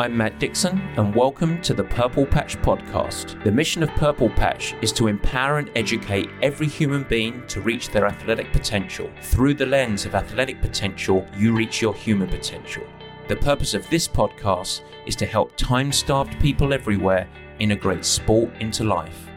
I'm Matt Dixon, and welcome to the Purple Patch Podcast. The mission of Purple Patch is to empower and educate every human being to reach their athletic potential. Through the lens of athletic potential, you reach your human potential. The purpose of this podcast is to help time starved people everywhere integrate sport into life.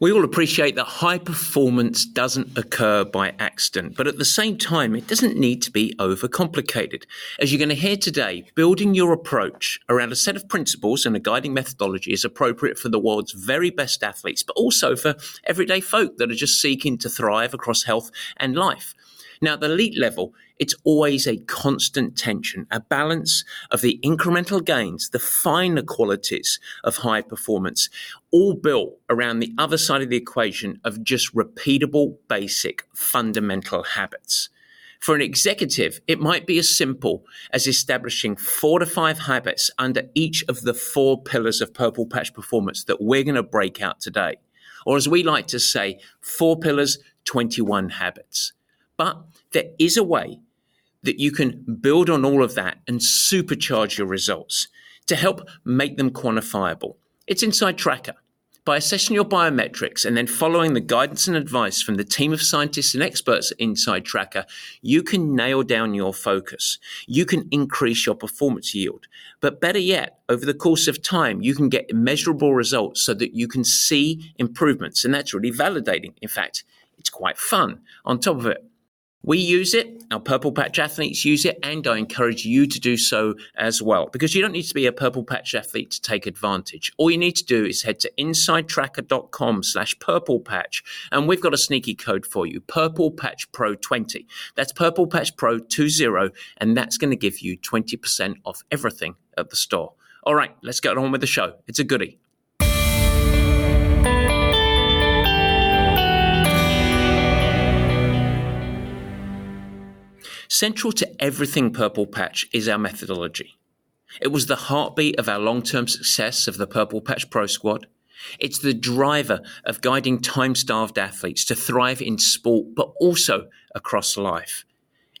We all appreciate that high performance doesn't occur by accident, but at the same time, it doesn't need to be overcomplicated. As you're going to hear today, building your approach around a set of principles and a guiding methodology is appropriate for the world's very best athletes, but also for everyday folk that are just seeking to thrive across health and life. Now, at the elite level, it's always a constant tension, a balance of the incremental gains, the finer qualities of high performance, all built around the other side of the equation of just repeatable, basic, fundamental habits. For an executive, it might be as simple as establishing four to five habits under each of the four pillars of Purple Patch Performance that we're going to break out today. Or as we like to say, four pillars, 21 habits. But there is a way that you can build on all of that and supercharge your results to help make them quantifiable. It's Inside Tracker. By assessing your biometrics and then following the guidance and advice from the team of scientists and experts at Inside Tracker, you can nail down your focus. You can increase your performance yield. But better yet, over the course of time, you can get measurable results so that you can see improvements. And that's really validating. In fact, it's quite fun on top of it. We use it, our Purple Patch athletes use it, and I encourage you to do so as well because you don't need to be a Purple Patch athlete to take advantage. All you need to do is head to insidetracker.com slash purple patch and we've got a sneaky code for you, Purple Patch Pro 20. That's Purple Patch Pro 20 and that's going to give you 20% off everything at the store. All right, let's get on with the show. It's a goodie. Central to everything Purple Patch is our methodology. It was the heartbeat of our long term success of the Purple Patch Pro Squad. It's the driver of guiding time starved athletes to thrive in sport, but also across life.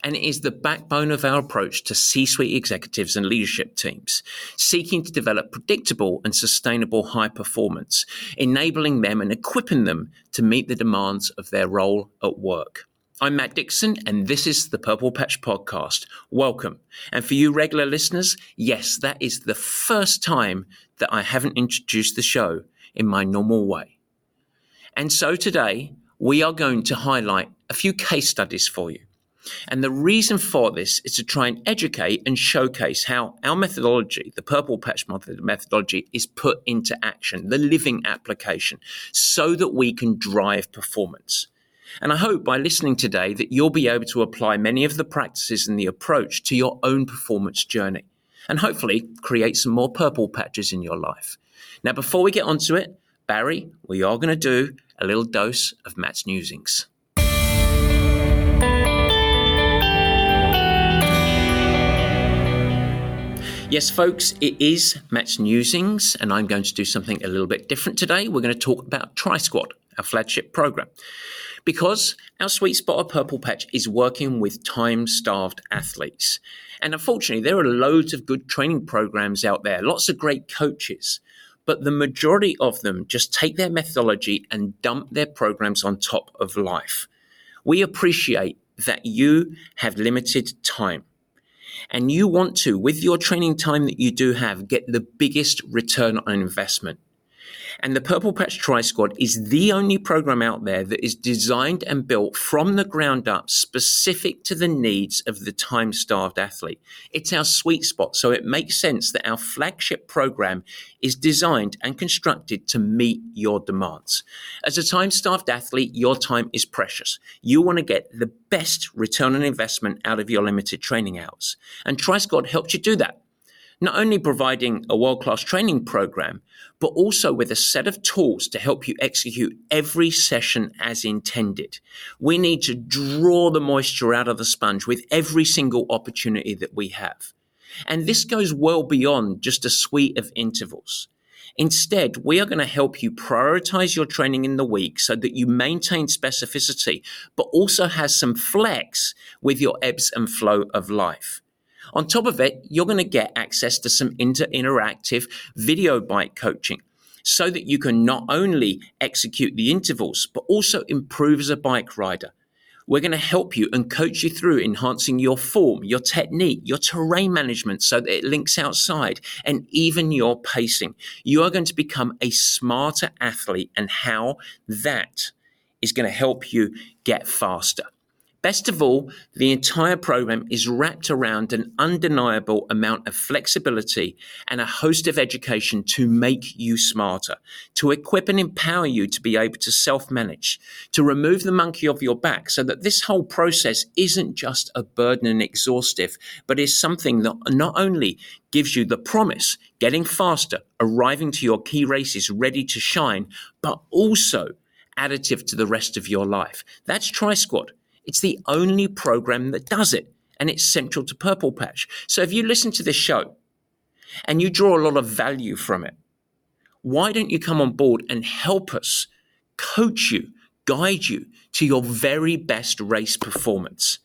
And it is the backbone of our approach to C suite executives and leadership teams, seeking to develop predictable and sustainable high performance, enabling them and equipping them to meet the demands of their role at work. I'm Matt Dixon, and this is the Purple Patch Podcast. Welcome. And for you regular listeners, yes, that is the first time that I haven't introduced the show in my normal way. And so today, we are going to highlight a few case studies for you. And the reason for this is to try and educate and showcase how our methodology, the Purple Patch methodology, is put into action, the living application, so that we can drive performance. And I hope by listening today that you'll be able to apply many of the practices and the approach to your own performance journey and hopefully create some more purple patches in your life. Now, before we get onto it, Barry, we are going to do a little dose of Matt's Musings. Yes, folks, it is Matt's Musings, and I'm going to do something a little bit different today. We're going to talk about Tri Squad, our flagship program because our sweet spot of Purple Patch is working with time starved athletes. And unfortunately, there are loads of good training programs out there, lots of great coaches, but the majority of them just take their methodology and dump their programs on top of life. We appreciate that you have limited time and you want to, with your training time that you do have, get the biggest return on investment. And the Purple Patch Tri Squad is the only program out there that is designed and built from the ground up specific to the needs of the time starved athlete. It's our sweet spot. So it makes sense that our flagship program is designed and constructed to meet your demands. As a time starved athlete, your time is precious. You want to get the best return on investment out of your limited training hours. And Tri Squad helps you do that not only providing a world class training program, but also with a set of tools to help you execute every session as intended. We need to draw the moisture out of the sponge with every single opportunity that we have. And this goes well beyond just a suite of intervals. Instead, we are going to help you prioritize your training in the week so that you maintain specificity, but also has some flex with your ebbs and flow of life. On top of it, you're going to get access to some inter interactive video bike coaching so that you can not only execute the intervals, but also improve as a bike rider. We're going to help you and coach you through enhancing your form, your technique, your terrain management so that it links outside, and even your pacing. You are going to become a smarter athlete, and how that is going to help you get faster. Best of all, the entire program is wrapped around an undeniable amount of flexibility and a host of education to make you smarter, to equip and empower you to be able to self manage, to remove the monkey off your back so that this whole process isn't just a burden and exhaustive, but is something that not only gives you the promise, getting faster, arriving to your key races ready to shine, but also additive to the rest of your life. That's Tri Squad. It's the only program that does it, and it's central to Purple Patch. So if you listen to this show and you draw a lot of value from it, why don't you come on board and help us coach you, guide you to your very best race performance?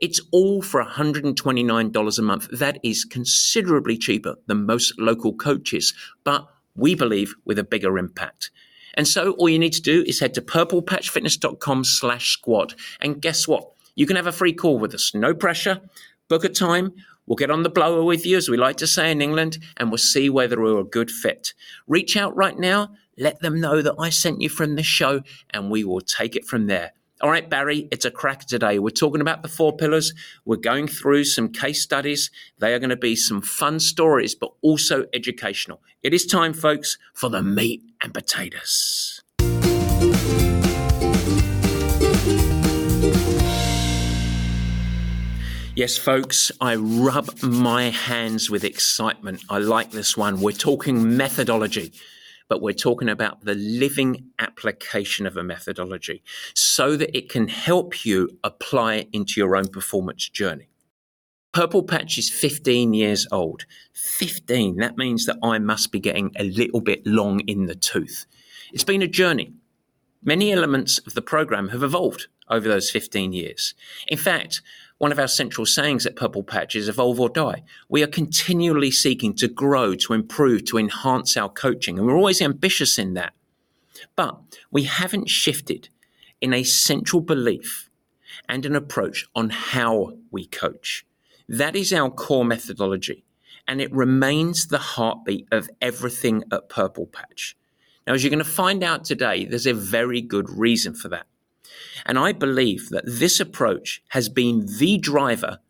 It's all for $129 a month. That is considerably cheaper than most local coaches, but we believe with a bigger impact. And so all you need to do is head to purplepatchfitness.com slash squad. And guess what? You can have a free call with us. No pressure. Book a time. We'll get on the blower with you, as we like to say in England, and we'll see whether we're a good fit. Reach out right now. Let them know that I sent you from this show, and we will take it from there. All right, Barry, it's a crack today. We're talking about the four pillars. We're going through some case studies. They are going to be some fun stories, but also educational. It is time, folks, for the meat and potatoes. Yes, folks, I rub my hands with excitement. I like this one. We're talking methodology but we're talking about the living application of a methodology so that it can help you apply it into your own performance journey. Purple Patch is 15 years old. 15, that means that I must be getting a little bit long in the tooth. It's been a journey. Many elements of the program have evolved over those 15 years. In fact, one of our central sayings at Purple Patch is evolve or die. We are continually seeking to grow, to improve, to enhance our coaching, and we're always ambitious in that. But we haven't shifted in a central belief and an approach on how we coach. That is our core methodology, and it remains the heartbeat of everything at Purple Patch. Now, as you're going to find out today, there's a very good reason for that. And I believe that this approach has been the driver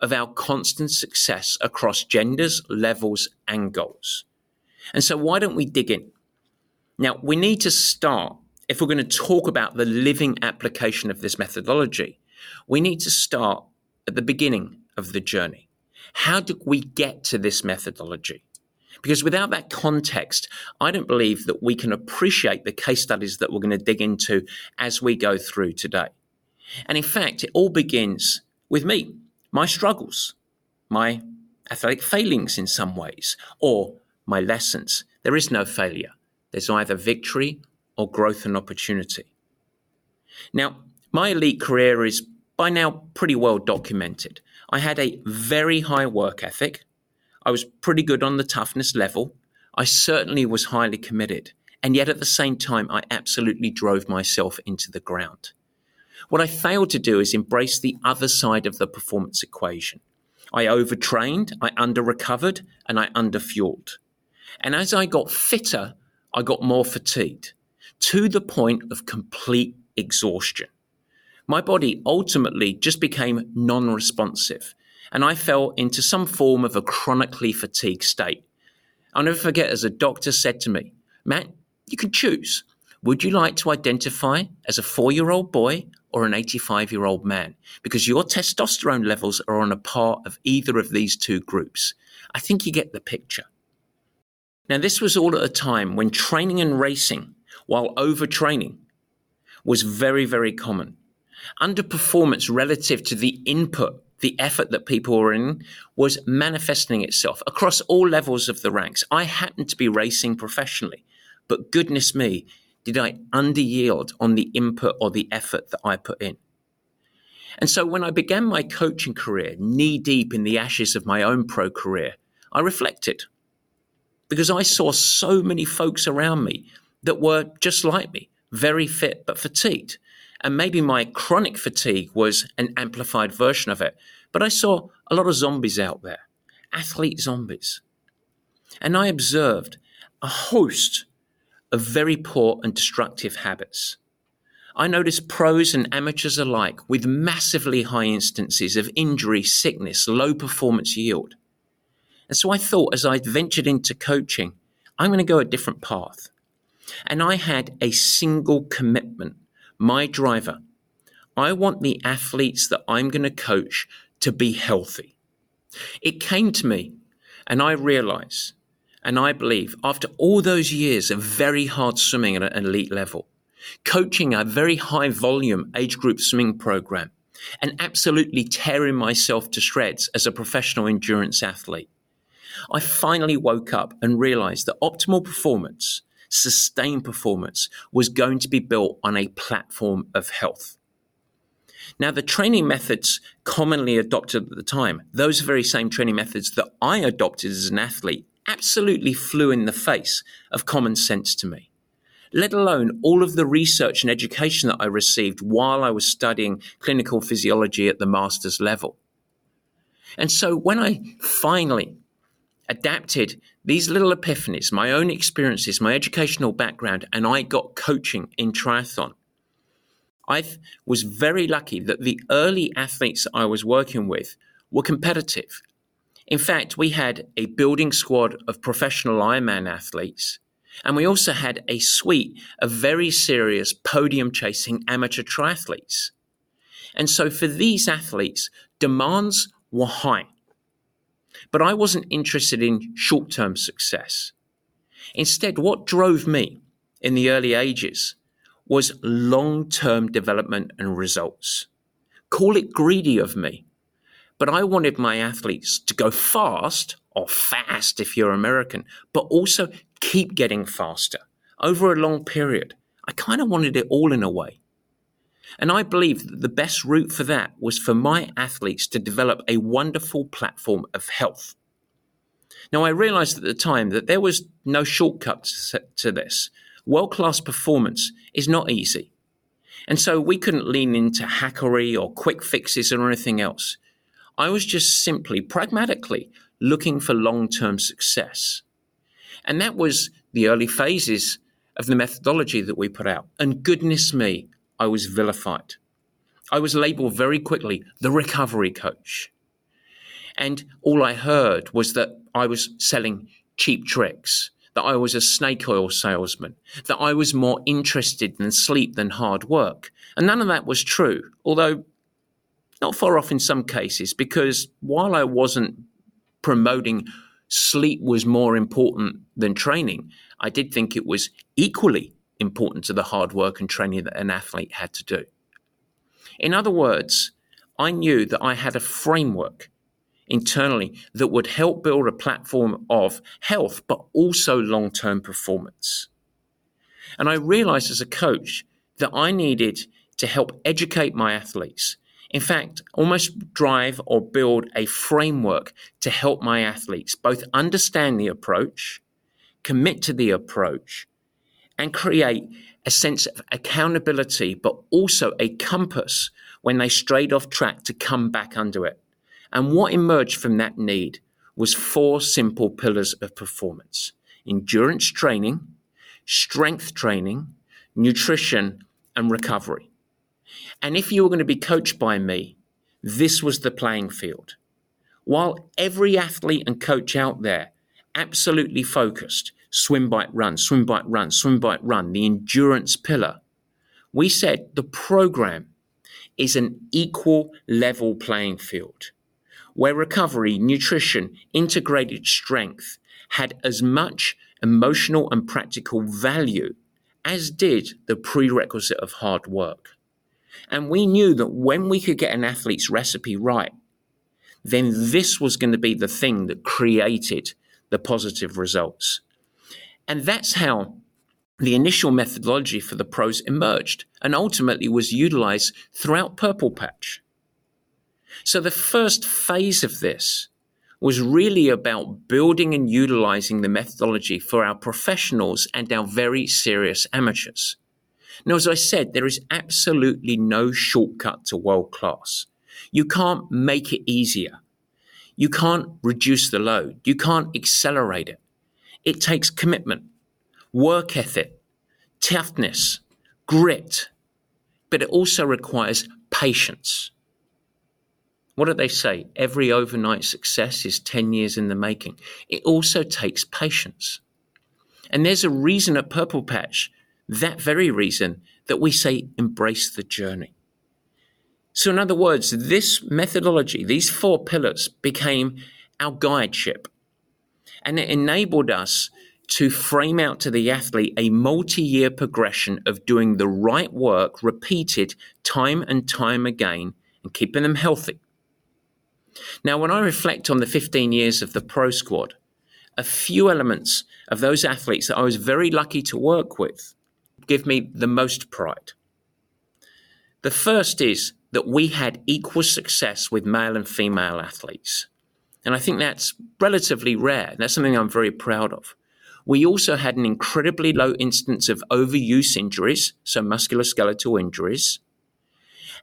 of our constant success across genders, levels, and goals. And so, why don't we dig in? Now, we need to start, if we're going to talk about the living application of this methodology, we need to start at the beginning of the journey. How did we get to this methodology? Because without that context, I don't believe that we can appreciate the case studies that we're going to dig into as we go through today. And in fact, it all begins with me, my struggles, my athletic failings in some ways, or my lessons. There is no failure. There's either victory or growth and opportunity. Now, my elite career is by now pretty well documented. I had a very high work ethic. I was pretty good on the toughness level. I certainly was highly committed. And yet at the same time, I absolutely drove myself into the ground. What I failed to do is embrace the other side of the performance equation. I overtrained, I under recovered, and I under fueled. And as I got fitter, I got more fatigued to the point of complete exhaustion. My body ultimately just became non responsive and I fell into some form of a chronically fatigued state. I'll never forget as a doctor said to me, Matt, you can choose. Would you like to identify as a four year old boy or an 85 year old man? Because your testosterone levels are on a par of either of these two groups. I think you get the picture. Now, this was all at a time when training and racing, while overtraining, was very, very common. Underperformance relative to the input the effort that people were in was manifesting itself across all levels of the ranks. I happened to be racing professionally, but goodness me, did I underyield on the input or the effort that I put in. And so when I began my coaching career, knee deep in the ashes of my own pro career, I reflected because I saw so many folks around me that were just like me, very fit but fatigued. And maybe my chronic fatigue was an amplified version of it. But I saw a lot of zombies out there, athlete zombies. And I observed a host of very poor and destructive habits. I noticed pros and amateurs alike with massively high instances of injury, sickness, low performance yield. And so I thought as I ventured into coaching, I'm going to go a different path. And I had a single commitment, my driver. I want the athletes that I'm going to coach to be healthy. It came to me and I realize, and I believe after all those years of very hard swimming at an elite level, coaching a very high volume age group swimming program, and absolutely tearing myself to shreds as a professional endurance athlete, I finally woke up and realized that optimal performance, sustained performance, was going to be built on a platform of health. Now, the training methods commonly adopted at the time, those very same training methods that I adopted as an athlete, absolutely flew in the face of common sense to me. Let alone all of the research and education that I received while I was studying clinical physiology at the master's level. And so when I finally adapted these little epiphanies, my own experiences, my educational background, and I got coaching in triathlon. I was very lucky that the early athletes I was working with were competitive. In fact, we had a building squad of professional Ironman athletes, and we also had a suite of very serious podium chasing amateur triathletes. And so for these athletes, demands were high. But I wasn't interested in short term success. Instead, what drove me in the early ages was long term development and results. Call it greedy of me, but I wanted my athletes to go fast or fast if you're American, but also keep getting faster over a long period. I kind of wanted it all in a way. And I believe that the best route for that was for my athletes to develop a wonderful platform of health. Now, I realized at the time that there was no shortcut to this. World class performance is not easy. And so we couldn't lean into hackery or quick fixes or anything else. I was just simply pragmatically looking for long term success. And that was the early phases of the methodology that we put out. And goodness me, I was vilified. I was labeled very quickly the recovery coach. And all I heard was that I was selling cheap tricks, that I was a snake oil salesman, that I was more interested in sleep than hard work. And none of that was true, although not far off in some cases, because while I wasn't promoting sleep was more important than training, I did think it was equally important to the hard work and training that an athlete had to do. In other words, I knew that I had a framework internally that would help build a platform of health, but also long term performance. And I realized as a coach that I needed to help educate my athletes. In fact, almost drive or build a framework to help my athletes both understand the approach, commit to the approach, and create a sense of accountability, but also a compass when they strayed off track to come back under it. And what emerged from that need was four simple pillars of performance endurance training, strength training, nutrition, and recovery. And if you were going to be coached by me, this was the playing field. While every athlete and coach out there absolutely focused swim, bike, run, swim, bike, run, swim, bike, run, the endurance pillar, we said the program is an equal level playing field where recovery, nutrition, integrated strength had as much emotional and practical value as did the prerequisite of hard work. And we knew that when we could get an athlete's recipe right, then this was going to be the thing that created the positive results. And that's how the initial methodology for the pros emerged and ultimately was utilized throughout Purple Patch. So the first phase of this was really about building and utilizing the methodology for our professionals and our very serious amateurs. Now, as I said, there is absolutely no shortcut to world class. You can't make it easier. You can't reduce the load. You can't accelerate it. It takes commitment, work ethic, toughness, grit, but it also requires patience. What do they say? Every overnight success is 10 years in the making. It also takes patience. And there's a reason at Purple Patch, that very reason, that we say embrace the journey. So, in other words, this methodology, these four pillars became our guideship. And it enabled us to frame out to the athlete a multi year progression of doing the right work repeated time and time again and keeping them healthy. Now, when I reflect on the 15 years of the pro squad, a few elements of those athletes that I was very lucky to work with give me the most pride. The first is that we had equal success with male and female athletes. And I think that's relatively rare. That's something I'm very proud of. We also had an incredibly low instance of overuse injuries, so musculoskeletal injuries.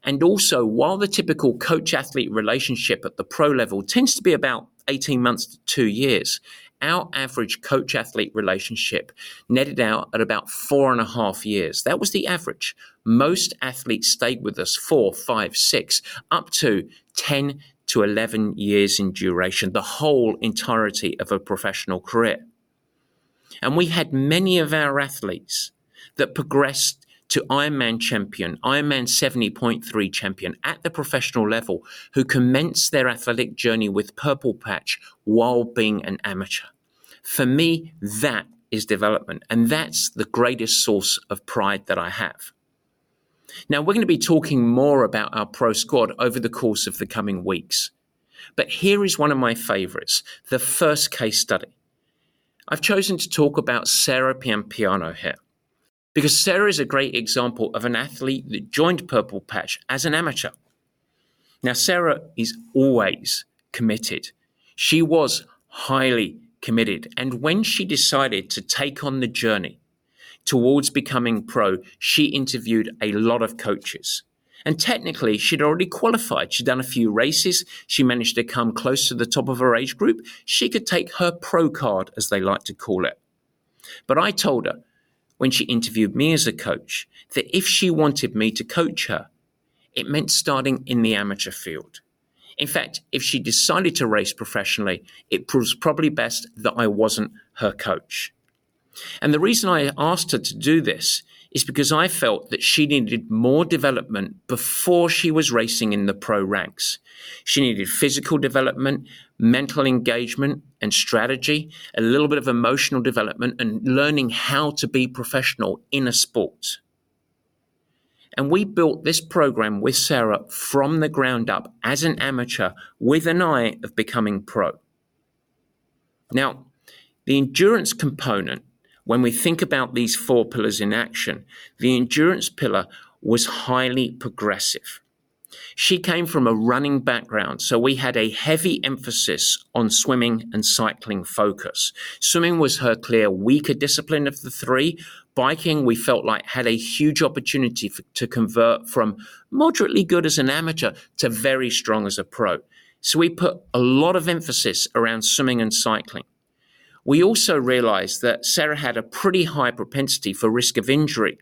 And also, while the typical coach athlete relationship at the pro level tends to be about 18 months to two years, our average coach athlete relationship netted out at about four and a half years. That was the average. Most athletes stayed with us four, five, six, up to 10 to 11 years in duration, the whole entirety of a professional career. And we had many of our athletes that progressed to Ironman champion, Ironman 70.3 champion at the professional level who commenced their athletic journey with Purple Patch while being an amateur. For me, that is development, and that's the greatest source of pride that I have. Now, we're going to be talking more about our pro squad over the course of the coming weeks. But here is one of my favorites the first case study. I've chosen to talk about Sarah Piampiano here. Because Sarah is a great example of an athlete that joined Purple Patch as an amateur. Now, Sarah is always committed. She was highly committed. And when she decided to take on the journey towards becoming pro, she interviewed a lot of coaches. And technically, she'd already qualified. She'd done a few races. She managed to come close to the top of her age group. She could take her pro card, as they like to call it. But I told her, when she interviewed me as a coach that if she wanted me to coach her, it meant starting in the amateur field. In fact, if she decided to race professionally, it was probably best that I wasn't her coach. And the reason I asked her to do this is because I felt that she needed more development before she was racing in the pro ranks. She needed physical development, mental engagement and strategy, a little bit of emotional development, and learning how to be professional in a sport. And we built this program with Sarah from the ground up as an amateur with an eye of becoming pro. Now, the endurance component when we think about these four pillars in action, the endurance pillar was highly progressive. She came from a running background, so we had a heavy emphasis on swimming and cycling focus. Swimming was her clear weaker discipline of the three. Biking, we felt like had a huge opportunity for, to convert from moderately good as an amateur to very strong as a pro. So we put a lot of emphasis around swimming and cycling. We also realized that Sarah had a pretty high propensity for risk of injury.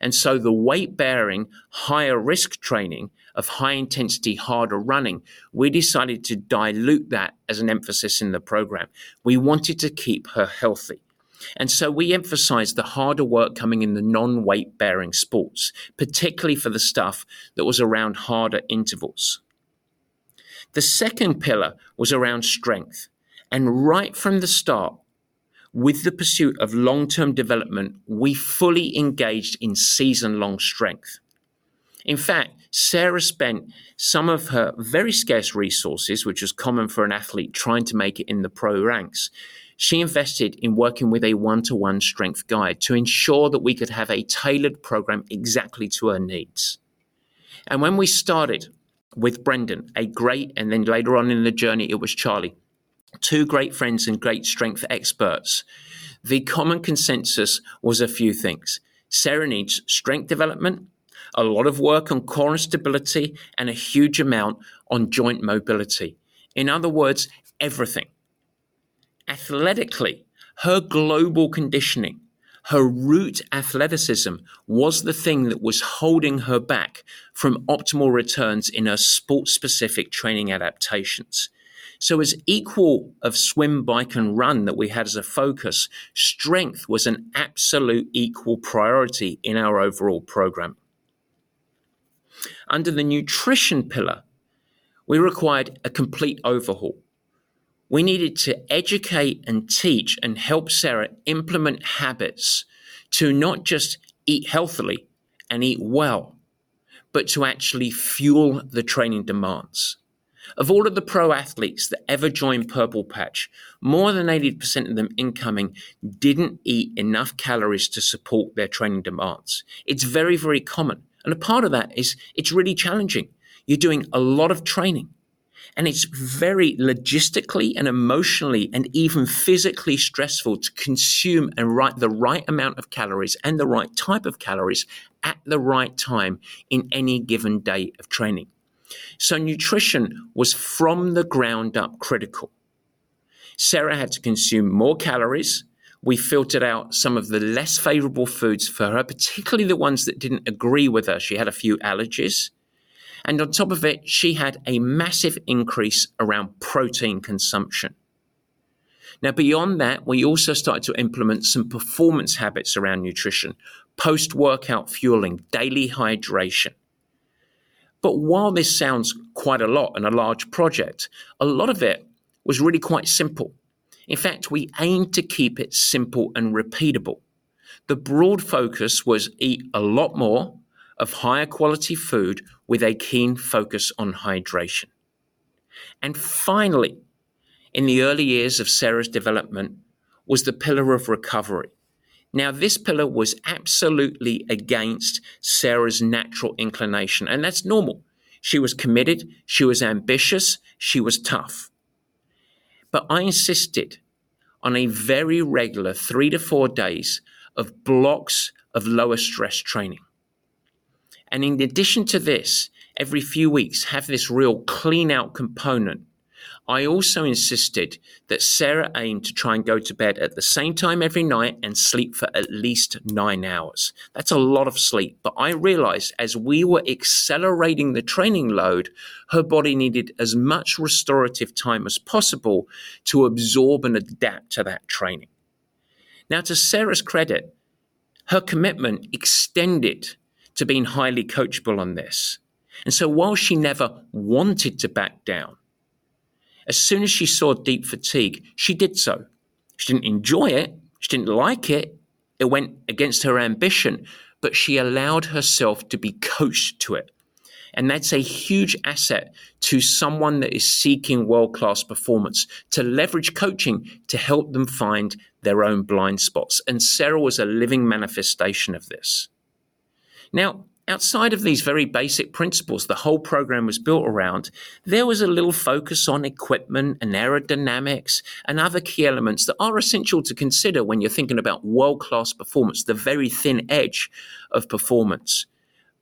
And so the weight bearing, higher risk training of high intensity, harder running, we decided to dilute that as an emphasis in the program. We wanted to keep her healthy. And so we emphasized the harder work coming in the non weight bearing sports, particularly for the stuff that was around harder intervals. The second pillar was around strength. And right from the start, with the pursuit of long term development, we fully engaged in season long strength. In fact, Sarah spent some of her very scarce resources, which was common for an athlete trying to make it in the pro ranks. She invested in working with a one to one strength guide to ensure that we could have a tailored program exactly to her needs. And when we started, with Brendan, a great, and then later on in the journey, it was Charlie. Two great friends and great strength experts. The common consensus was a few things. Sarah needs strength development, a lot of work on core and stability, and a huge amount on joint mobility. In other words, everything. Athletically, her global conditioning, her root athleticism was the thing that was holding her back from optimal returns in her sport specific training adaptations. So, as equal of swim, bike, and run that we had as a focus, strength was an absolute equal priority in our overall program. Under the nutrition pillar, we required a complete overhaul. We needed to educate and teach and help Sarah implement habits to not just eat healthily and eat well, but to actually fuel the training demands. Of all of the pro athletes that ever joined Purple Patch, more than 80% of them incoming didn't eat enough calories to support their training demands. It's very, very common. And a part of that is it's really challenging. You're doing a lot of training. And it's very logistically and emotionally and even physically stressful to consume and write the right amount of calories and the right type of calories at the right time in any given day of training. So nutrition was from the ground up critical. Sarah had to consume more calories. We filtered out some of the less favorable foods for her, particularly the ones that didn't agree with her. She had a few allergies. And on top of it, she had a massive increase around protein consumption. Now, beyond that, we also started to implement some performance habits around nutrition, post workout fueling, daily hydration. But while this sounds quite a lot and a large project, a lot of it was really quite simple. In fact, we aimed to keep it simple and repeatable. The broad focus was eat a lot more of higher quality food with a keen focus on hydration. And finally, in the early years of Sarah's development, was the pillar of recovery. Now, this pillar was absolutely against Sarah's natural inclination, and that's normal. She was committed, she was ambitious, she was tough. But I insisted on a very regular three to four days of blocks of lower stress training. And in addition to this, every few weeks have this real clean out component I also insisted that Sarah aimed to try and go to bed at the same time every night and sleep for at least nine hours. That's a lot of sleep. But I realized as we were accelerating the training load, her body needed as much restorative time as possible to absorb and adapt to that training. Now, to Sarah's credit, her commitment extended to being highly coachable on this. And so while she never wanted to back down, as soon as she saw deep fatigue, she did so. She didn't enjoy it, she didn't like it, it went against her ambition, but she allowed herself to be coached to it. And that's a huge asset to someone that is seeking world class performance to leverage coaching to help them find their own blind spots. And Sarah was a living manifestation of this. Now, outside of these very basic principles the whole program was built around, there was a little focus on equipment and aerodynamics and other key elements that are essential to consider when you're thinking about world class performance, the very thin edge of performance.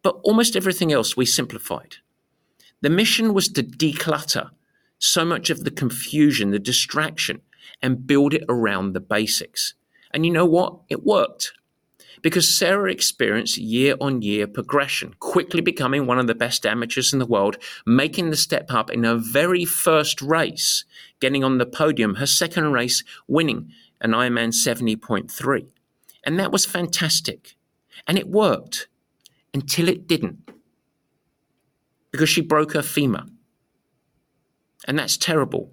But almost everything else we simplified. The mission was to declutter so much of the confusion, the distraction, and build it around the basics. And you know what? It worked because Sarah experienced year on year progression, quickly becoming one of the best amateurs in the world, making the step up in her very first race, getting on the podium, her second race winning an Ironman 70.3. And that was fantastic. And it worked until it didn't because she broke her femur. And that's terrible.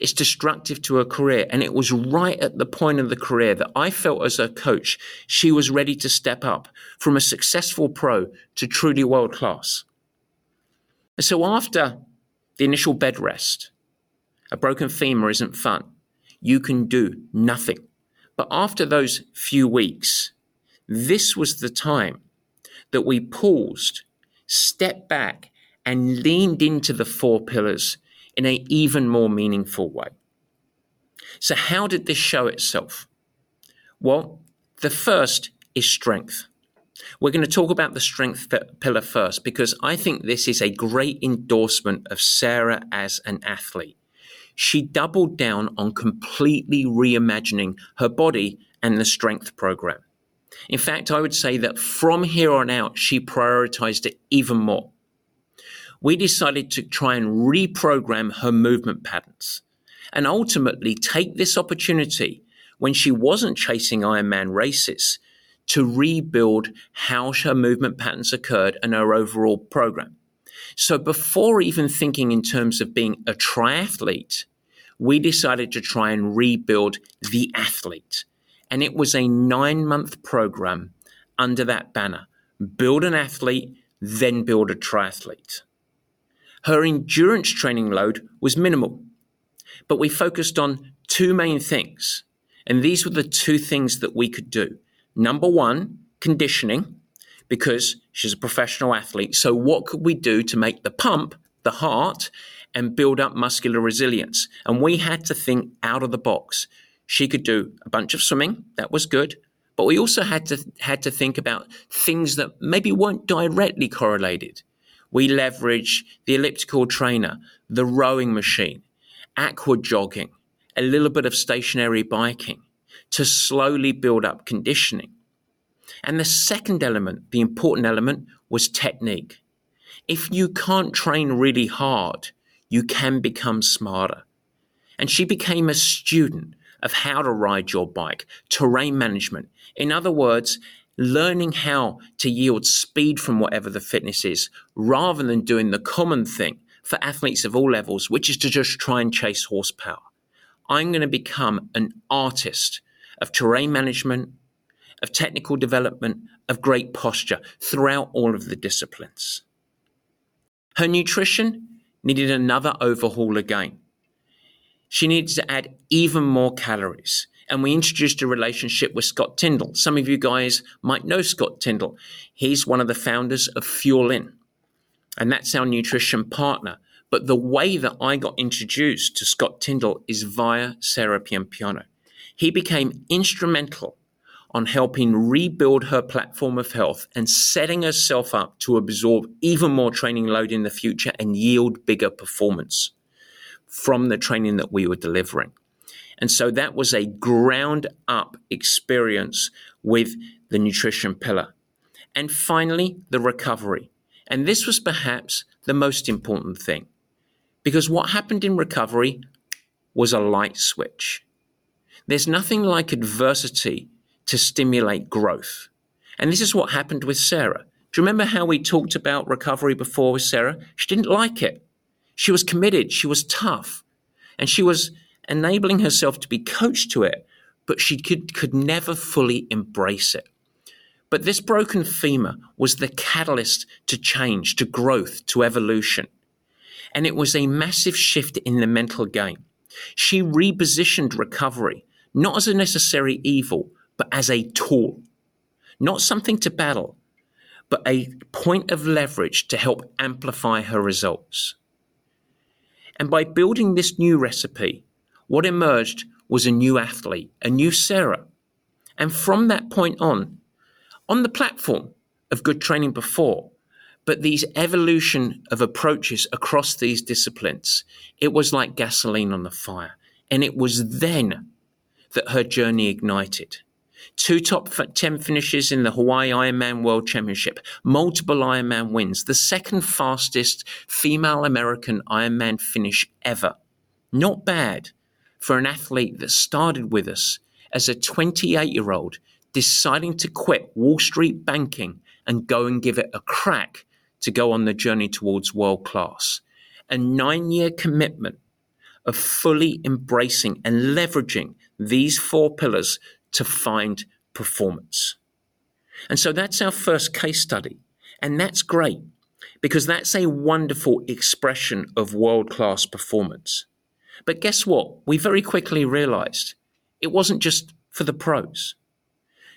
It's destructive to her career. And it was right at the point of the career that I felt as a coach, she was ready to step up from a successful pro to truly world class. And so after the initial bed rest, a broken femur isn't fun. You can do nothing. But after those few weeks, this was the time that we paused, stepped back, and leaned into the four pillars in an even more meaningful way. So, how did this show itself? Well, the first is strength. We're going to talk about the strength pillar first because I think this is a great endorsement of Sarah as an athlete. She doubled down on completely reimagining her body and the strength program. In fact, I would say that from here on out, she prioritized it even more. We decided to try and reprogram her movement patterns and ultimately take this opportunity when she wasn't chasing Ironman races to rebuild how her movement patterns occurred and her overall program. So before even thinking in terms of being a triathlete, we decided to try and rebuild the athlete. And it was a nine month program under that banner build an athlete, then build a triathlete. Her endurance training load was minimal, but we focused on two main things. And these were the two things that we could do. Number one, conditioning, because she's a professional athlete. So, what could we do to make the pump, the heart, and build up muscular resilience? And we had to think out of the box. She could do a bunch of swimming, that was good. But we also had to had to think about things that maybe weren't directly correlated. We leverage the elliptical trainer, the rowing machine, aqua jogging, a little bit of stationary biking to slowly build up conditioning. And the second element, the important element, was technique. If you can't train really hard, you can become smarter. And she became a student of how to ride your bike, terrain management. In other words, learning how to yield speed from whatever the fitness is, rather than doing the common thing for athletes of all levels, which is to just try and chase horsepower. I'm going to become an artist of terrain management, of technical development, of great posture throughout all of the disciplines. Her nutrition needed another overhaul again. She needed to add even more calories. And we introduced a relationship with Scott Tyndall. Some of you guys might know Scott Tyndall. He's one of the founders of Fuelin, and that's our nutrition partner. But the way that I got introduced to Scott Tyndall is via Sarah Piampiano. He became instrumental on helping rebuild her platform of health and setting herself up to absorb even more training load in the future and yield bigger performance from the training that we were delivering. And so that was a ground up experience with the nutrition pillar. And finally, the recovery. And this was perhaps the most important thing because what happened in recovery was a light switch. There's nothing like adversity to stimulate growth. And this is what happened with Sarah. Do you remember how we talked about recovery before with Sarah? She didn't like it. She was committed, she was tough, and she was enabling herself to be coached to it, but she could, could never fully embrace it. But this broken femur was the catalyst to change, to growth, to evolution. And it was a massive shift in the mental game. She repositioned recovery not as a necessary evil, but as a tool, not something to battle, but a point of leverage to help amplify her results. And by building this new recipe, what emerged was a new athlete, a new Sarah. And from that point on, on the platform of good training before, but these evolution of approaches across these disciplines, it was like gasoline on the fire. And it was then that her journey ignited. Two top 10 finishes in the Hawaii Ironman World Championship, multiple Ironman wins, the second fastest female American Ironman finish ever. Not bad for an athlete that started with us as a 28 year old deciding to quit Wall Street banking and go and give it a crack to go on the journey towards world class. A nine year commitment of fully embracing and leveraging these four pillars to find performance. And so that's our first case study. And that's great because that's a wonderful expression of world class performance. But guess what? We very quickly realized it wasn't just for the pros.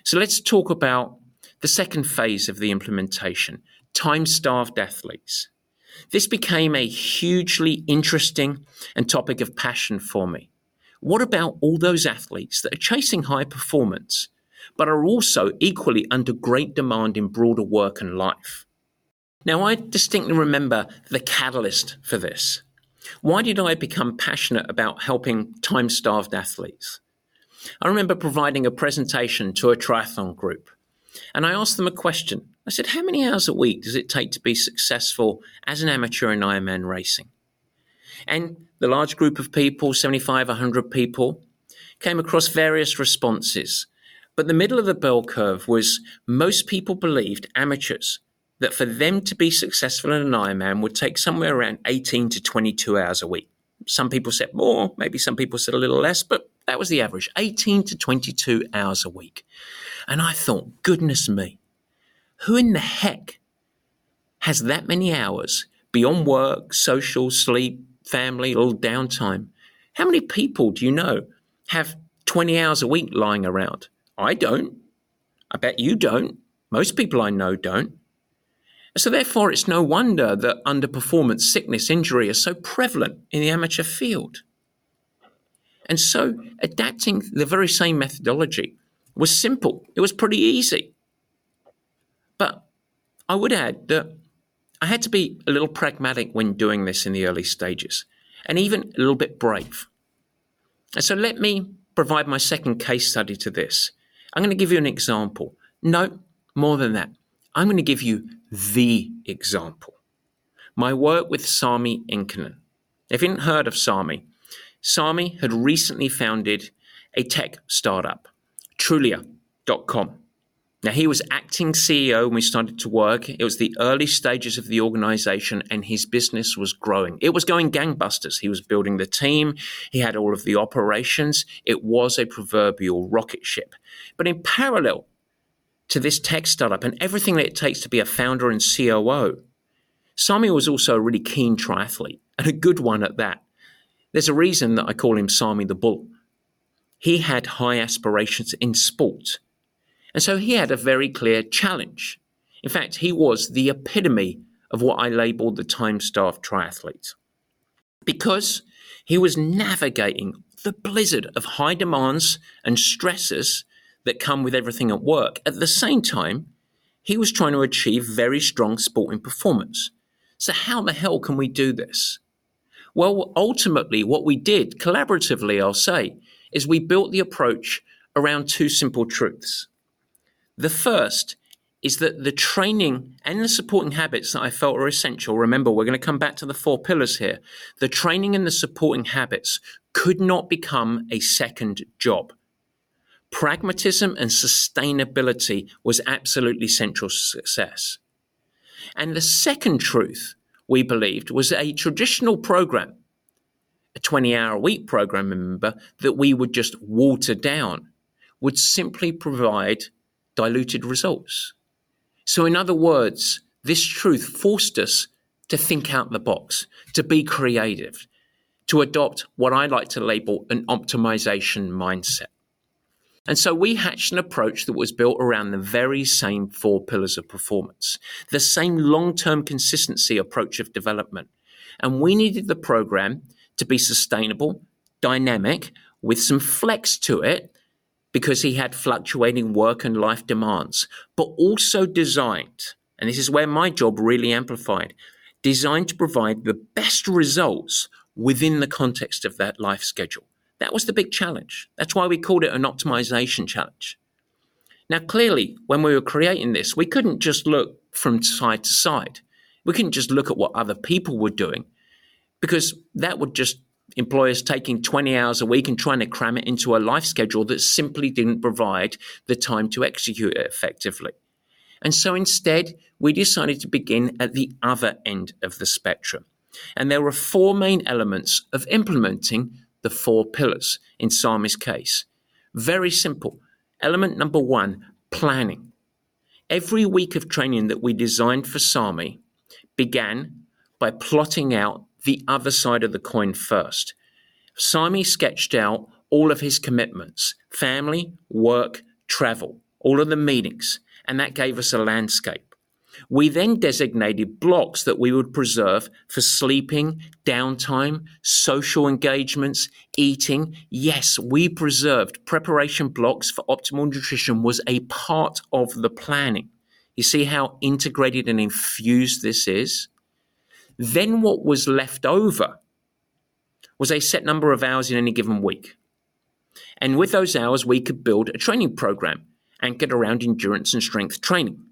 So let's talk about the second phase of the implementation time starved athletes. This became a hugely interesting and topic of passion for me. What about all those athletes that are chasing high performance, but are also equally under great demand in broader work and life? Now, I distinctly remember the catalyst for this. Why did I become passionate about helping time starved athletes? I remember providing a presentation to a triathlon group, and I asked them a question. I said, How many hours a week does it take to be successful as an amateur in Ironman racing? And the large group of people, 75, 100 people, came across various responses. But the middle of the bell curve was most people believed, amateurs, that for them to be successful in an Ironman would take somewhere around 18 to 22 hours a week. Some people said more, maybe some people said a little less, but that was the average 18 to 22 hours a week. And I thought, goodness me, who in the heck has that many hours beyond work, social, sleep, family, little downtime? How many people do you know have 20 hours a week lying around? I don't. I bet you don't. Most people I know don't. So, therefore, it's no wonder that underperformance, sickness, injury are so prevalent in the amateur field. And so, adapting the very same methodology was simple, it was pretty easy. But I would add that I had to be a little pragmatic when doing this in the early stages, and even a little bit brave. And so, let me provide my second case study to this. I'm going to give you an example. No, more than that. I'm going to give you the example. My work with Sami Inkinen. If you hadn't heard of Sami, Sami had recently founded a tech startup, Trulia.com. Now, he was acting CEO when we started to work. It was the early stages of the organization, and his business was growing. It was going gangbusters. He was building the team, he had all of the operations. It was a proverbial rocket ship. But in parallel to this tech startup and everything that it takes to be a founder and COO, Sami was also a really keen triathlete and a good one at that. There's a reason that I call him Sami the Bull. He had high aspirations in sport and so he had a very clear challenge. In fact, he was the epitome of what I labeled the time starved triathlete. Because he was navigating the blizzard of high demands and stresses that come with everything at work. At the same time, he was trying to achieve very strong sporting performance. So, how the hell can we do this? Well, ultimately, what we did collaboratively, I'll say, is we built the approach around two simple truths. The first is that the training and the supporting habits that I felt are essential. Remember, we're going to come back to the four pillars here. The training and the supporting habits could not become a second job. Pragmatism and sustainability was absolutely central to success. And the second truth we believed was a traditional program, a 20 hour a week program, remember, that we would just water down, would simply provide diluted results. So, in other words, this truth forced us to think out the box, to be creative, to adopt what I like to label an optimization mindset. And so we hatched an approach that was built around the very same four pillars of performance, the same long term consistency approach of development. And we needed the program to be sustainable, dynamic, with some flex to it, because he had fluctuating work and life demands, but also designed, and this is where my job really amplified, designed to provide the best results within the context of that life schedule. That was the big challenge. That's why we called it an optimization challenge. Now, clearly, when we were creating this, we couldn't just look from side to side. We couldn't just look at what other people were doing because that would just employers taking 20 hours a week and trying to cram it into a life schedule that simply didn't provide the time to execute it effectively. And so instead, we decided to begin at the other end of the spectrum. And there were four main elements of implementing the four pillars in Sami's case. Very simple. Element number one planning. Every week of training that we designed for Sami began by plotting out the other side of the coin first. Sami sketched out all of his commitments family, work, travel, all of the meetings, and that gave us a landscape. We then designated blocks that we would preserve for sleeping, downtime, social engagements, eating. Yes, we preserved preparation blocks for optimal nutrition was a part of the planning. You see how integrated and infused this is? Then what was left over was a set number of hours in any given week. And with those hours, we could build a training program anchored around endurance and strength training.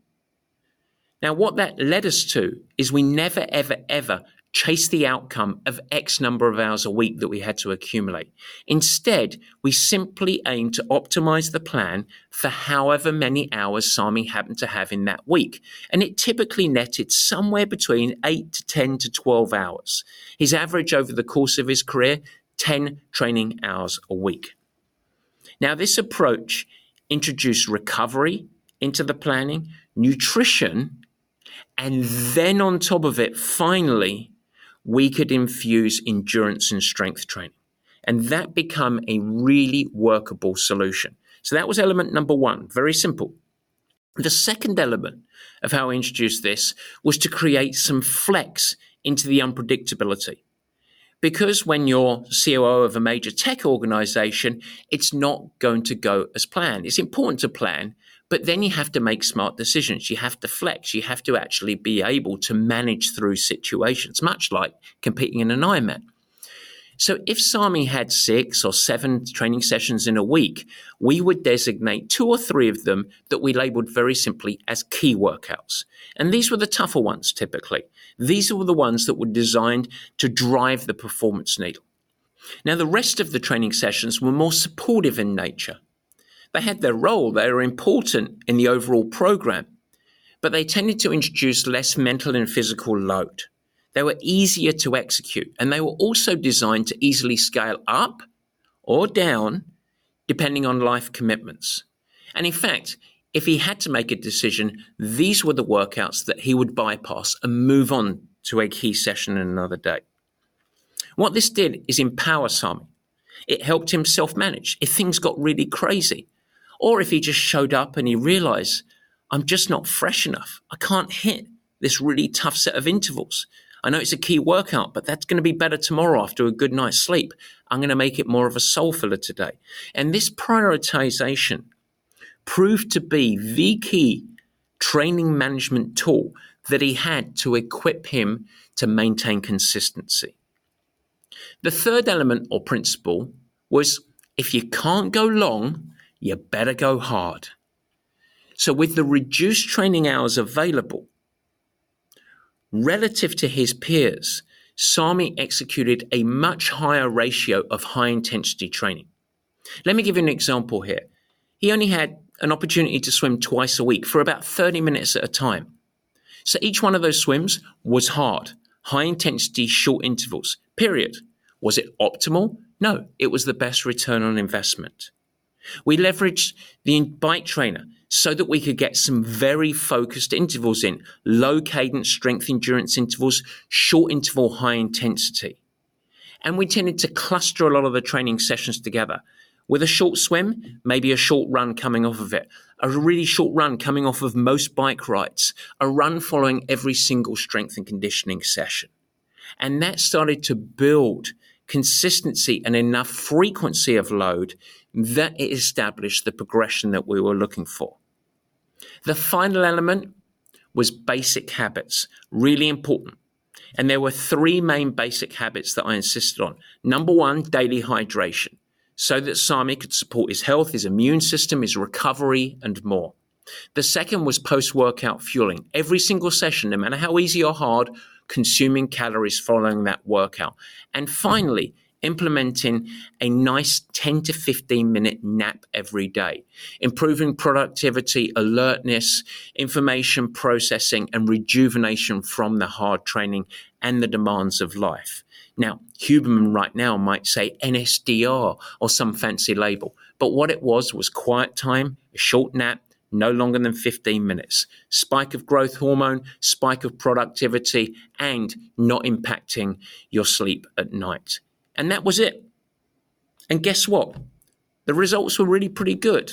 Now, what that led us to is we never, ever, ever chase the outcome of X number of hours a week that we had to accumulate. Instead, we simply aimed to optimize the plan for however many hours Sami happened to have in that week. And it typically netted somewhere between 8 to 10 to 12 hours. His average over the course of his career, 10 training hours a week. Now, this approach introduced recovery into the planning, nutrition, and then on top of it, finally, we could infuse endurance and strength training. And that become a really workable solution. So that was element number one, very simple. The second element of how I introduced this was to create some flex into the unpredictability. Because when you're COO of a major tech organization, it's not going to go as planned. It's important to plan, but then you have to make smart decisions. You have to flex. You have to actually be able to manage through situations, much like competing in an Ironman. So if Sami had six or seven training sessions in a week, we would designate two or three of them that we labeled very simply as key workouts. And these were the tougher ones typically. These were the ones that were designed to drive the performance needle. Now, the rest of the training sessions were more supportive in nature. They had their role, they were important in the overall program, but they tended to introduce less mental and physical load. They were easier to execute, and they were also designed to easily scale up or down depending on life commitments. And in fact, if he had to make a decision, these were the workouts that he would bypass and move on to a key session in another day. What this did is empower Sami. It helped him self manage. If things got really crazy, or if he just showed up and he realized, I'm just not fresh enough. I can't hit this really tough set of intervals. I know it's a key workout, but that's going to be better tomorrow after a good night's sleep. I'm going to make it more of a soul filler today. And this prioritization proved to be the key training management tool that he had to equip him to maintain consistency. The third element or principle was if you can't go long, you better go hard. So, with the reduced training hours available, relative to his peers, Sami executed a much higher ratio of high intensity training. Let me give you an example here. He only had an opportunity to swim twice a week for about 30 minutes at a time. So each one of those swims was hard, high intensity, short intervals, period. Was it optimal? No, it was the best return on investment. We leveraged the bike trainer so that we could get some very focused intervals in low cadence strength endurance intervals, short interval high intensity. And we tended to cluster a lot of the training sessions together with a short swim, maybe a short run coming off of it, a really short run coming off of most bike rides, a run following every single strength and conditioning session. And that started to build consistency and enough frequency of load that it established the progression that we were looking for. The final element was basic habits, really important. And there were three main basic habits that I insisted on. Number one, daily hydration, so that Sami could support his health, his immune system, his recovery, and more. The second was post workout fueling. Every single session, no matter how easy or hard, consuming calories following that workout. And finally, implementing a nice 10 to 15 minute nap every day, improving productivity, alertness, information processing, and rejuvenation from the hard training and the demands of life. Now, Huberman right now might say NSDR or some fancy label, but what it was was quiet time, a short nap, no longer than 15 minutes, spike of growth hormone, spike of productivity, and not impacting your sleep at night. And that was it. And guess what? The results were really pretty good.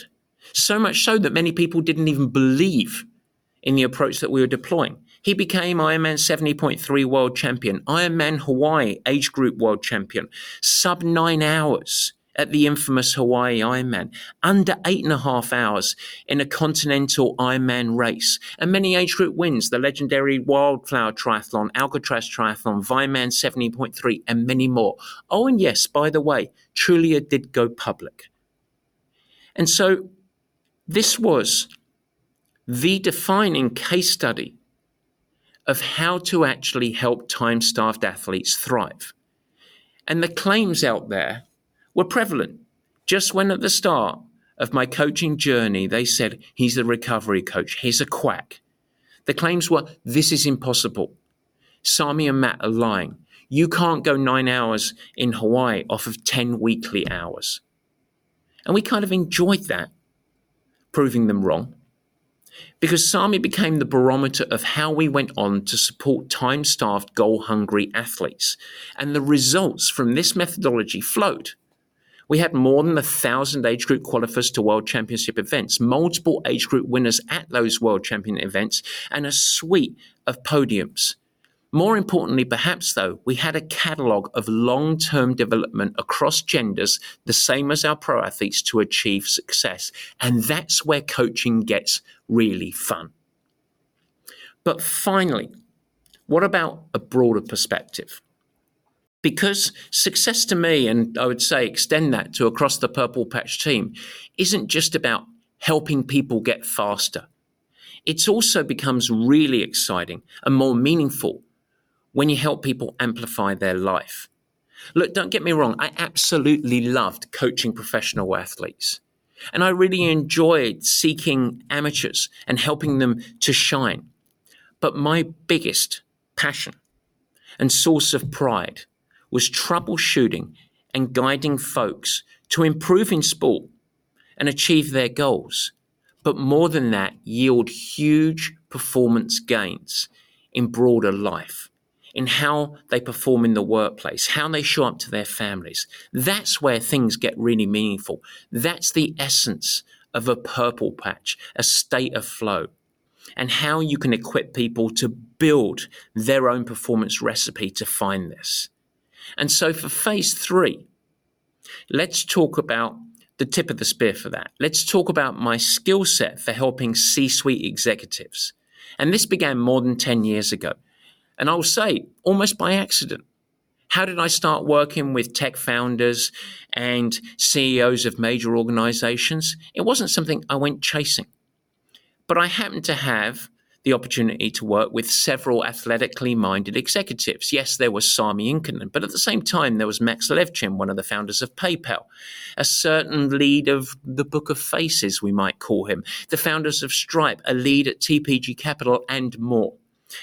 So much so that many people didn't even believe in the approach that we were deploying. He became Ironman 70.3 world champion, Ironman Hawaii age group world champion, sub nine hours at the infamous Hawaii Ironman, under eight and a half hours in a continental Ironman race, and many age group wins, the legendary Wildflower Triathlon, Alcatraz Triathlon, Vineman 70.3, and many more. Oh, and yes, by the way, Trulia did go public. And so this was the defining case study of how to actually help time starved athletes thrive. And the claims out there were prevalent. Just when at the start of my coaching journey, they said, he's the recovery coach, he's a quack. The claims were, this is impossible. Sami and Matt are lying. You can't go nine hours in Hawaii off of 10 weekly hours. And we kind of enjoyed that, proving them wrong. Because Sami became the barometer of how we went on to support time starved, goal hungry athletes. And the results from this methodology flowed. We had more than a thousand age group qualifiers to world championship events, multiple age group winners at those world champion events, and a suite of podiums. More importantly, perhaps though, we had a catalogue of long term development across genders, the same as our pro athletes, to achieve success. And that's where coaching gets really fun. But finally, what about a broader perspective? Because success to me, and I would say extend that to across the Purple Patch team, isn't just about helping people get faster. It also becomes really exciting and more meaningful when you help people amplify their life. Look, don't get me wrong, I absolutely loved coaching professional athletes. And I really enjoyed seeking amateurs and helping them to shine. But my biggest passion and source of pride was troubleshooting and guiding folks to improve in sport and achieve their goals. But more than that, yield huge performance gains in broader life, in how they perform in the workplace, how they show up to their families. That's where things get really meaningful. That's the essence of a purple patch, a state of flow, and how you can equip people to build their own performance recipe to find this. And so for phase three, let's talk about the tip of the spear for that. Let's talk about my skill set for helping C suite executives. And this began more than 10 years ago. And I'll say almost by accident. How did I start working with tech founders and CEOs of major organizations? It wasn't something I went chasing. But I happened to have the opportunity to work with several athletically minded executives. Yes, there was Sami Inkinen, but at the same time, there was Max Levchin, one of the founders of PayPal, a certain lead of the Book of Faces, we might call him, the founders of Stripe, a lead at TPG Capital, and more.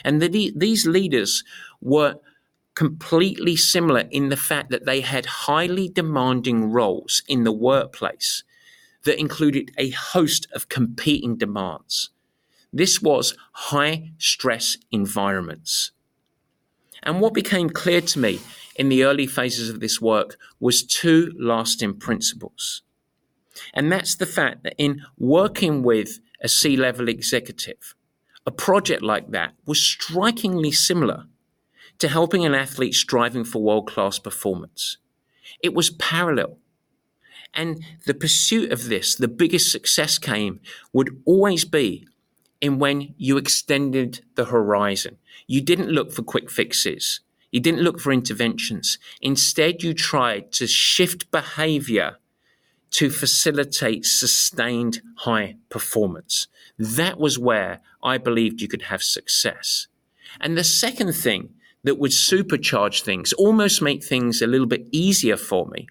And the, these leaders were completely similar in the fact that they had highly demanding roles in the workplace that included a host of competing demands. This was high stress environments. And what became clear to me in the early phases of this work was two lasting principles. And that's the fact that in working with a C level executive, a project like that was strikingly similar to helping an athlete striving for world class performance. It was parallel. And the pursuit of this, the biggest success came, would always be in when you extended the horizon. You didn't look for quick fixes. You didn't look for interventions. Instead, you tried to shift behavior to facilitate sustained high performance. That was where I believed you could have success. And the second thing that would supercharge things, almost make things a little bit easier for me,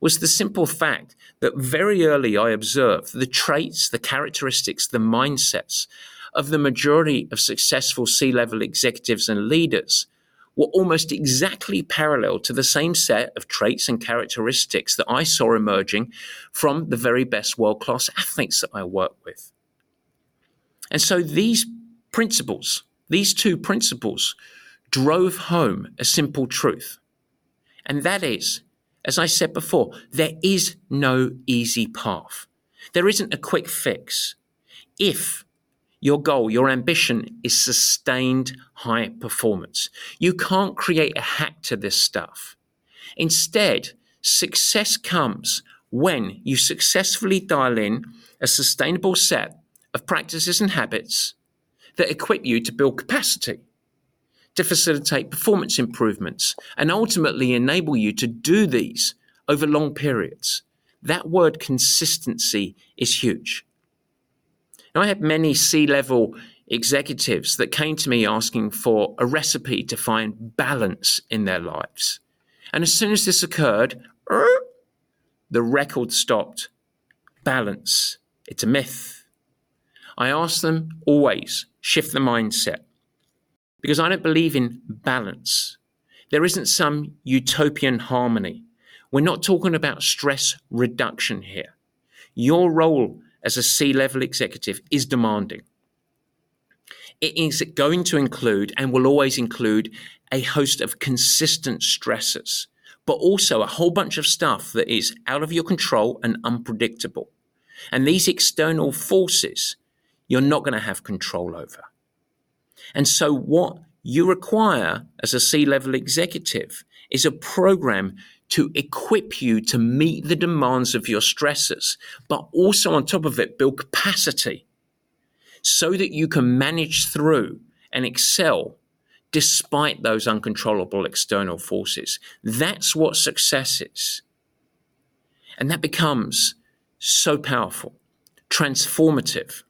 was the simple fact that very early I observed the traits, the characteristics, the mindsets of the majority of successful C level executives and leaders were almost exactly parallel to the same set of traits and characteristics that I saw emerging from the very best world class athletes that I work with. And so these principles, these two principles, drove home a simple truth. And that is as I said before, there is no easy path. There isn't a quick fix. If your goal, your ambition is sustained high performance. You can't create a hack to this stuff. Instead, success comes when you successfully dial in a sustainable set of practices and habits that equip you to build capacity, to facilitate performance improvements, and ultimately enable you to do these over long periods. That word consistency is huge. Now, I had many C level executives that came to me asking for a recipe to find balance in their lives. And as soon as this occurred, the record stopped. Balance. It's a myth. I ask them always shift the mindset because I don't believe in balance. There isn't some utopian harmony. We're not talking about stress reduction here. Your role as a C level executive is demanding. It is going to include and will always include a host of consistent stressors, but also a whole bunch of stuff that is out of your control and unpredictable. And these external forces you're not going to have control over. And so, what you require as a C level executive is a program to equip you to meet the demands of your stressors, but also on top of it, build capacity so that you can manage through and excel despite those uncontrollable external forces. That's what success is. And that becomes so powerful, transformative.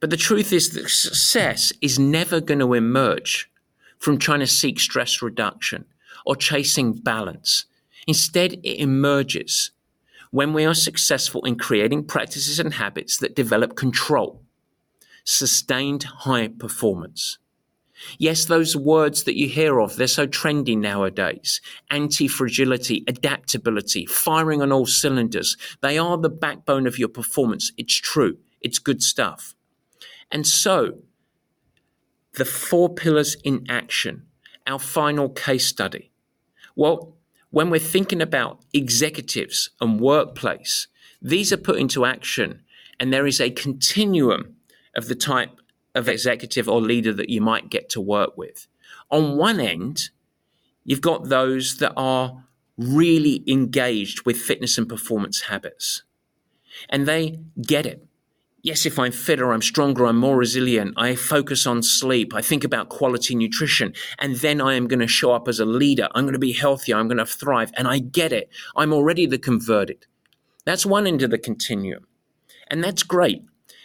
But the truth is that success is never going to emerge from trying to seek stress reduction or chasing balance. Instead, it emerges when we are successful in creating practices and habits that develop control, sustained high performance. Yes, those words that you hear of, they're so trendy nowadays. Anti-fragility, adaptability, firing on all cylinders. They are the backbone of your performance. It's true. It's good stuff. And so, the four pillars in action, our final case study. Well, when we're thinking about executives and workplace, these are put into action, and there is a continuum of the type of executive or leader that you might get to work with. On one end, you've got those that are really engaged with fitness and performance habits, and they get it yes, if I'm fitter, I'm stronger, I'm more resilient, I focus on sleep, I think about quality nutrition, and then I am going to show up as a leader. I'm going to be healthier, I'm going to thrive, and I get it. I'm already the converted. That's one end of the continuum. And that's great.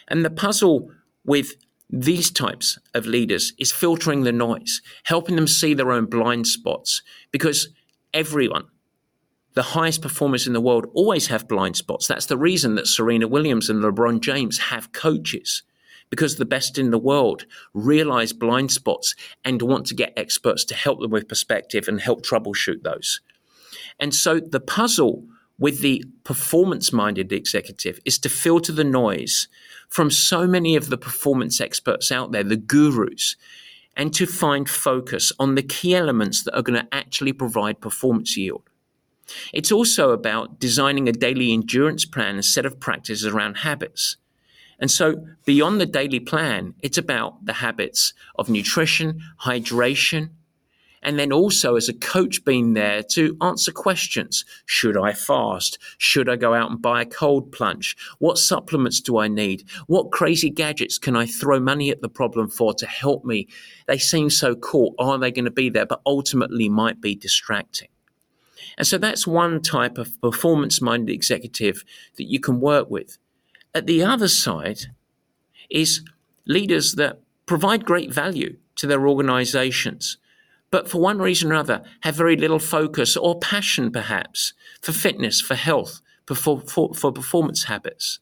And the puzzle with these types of leaders is filtering the noise, helping them see their own blind spots, because everyone, the highest performers in the world always have blind spots. That's the reason that Serena Williams and LeBron James have coaches because the best in the world realize blind spots and want to get experts to help them with perspective and help troubleshoot those. And so the puzzle with the performance minded executive is to filter the noise from so many of the performance experts out there, the gurus, and to find focus on the key elements that are going to actually provide performance yield. It's also about designing a daily endurance plan and set of practices around habits. And so, beyond the daily plan, it's about the habits of nutrition, hydration, and then also as a coach being there to answer questions. Should I fast? Should I go out and buy a cold plunge? What supplements do I need? What crazy gadgets can I throw money at the problem for to help me? They seem so cool. Are they going to be there? But ultimately might be distracting. And so that's one type of performance minded executive that you can work with. At the other side is leaders that provide great value to their organizations, but for one reason or other have very little focus or passion perhaps for fitness, for health, for, for, for performance habits.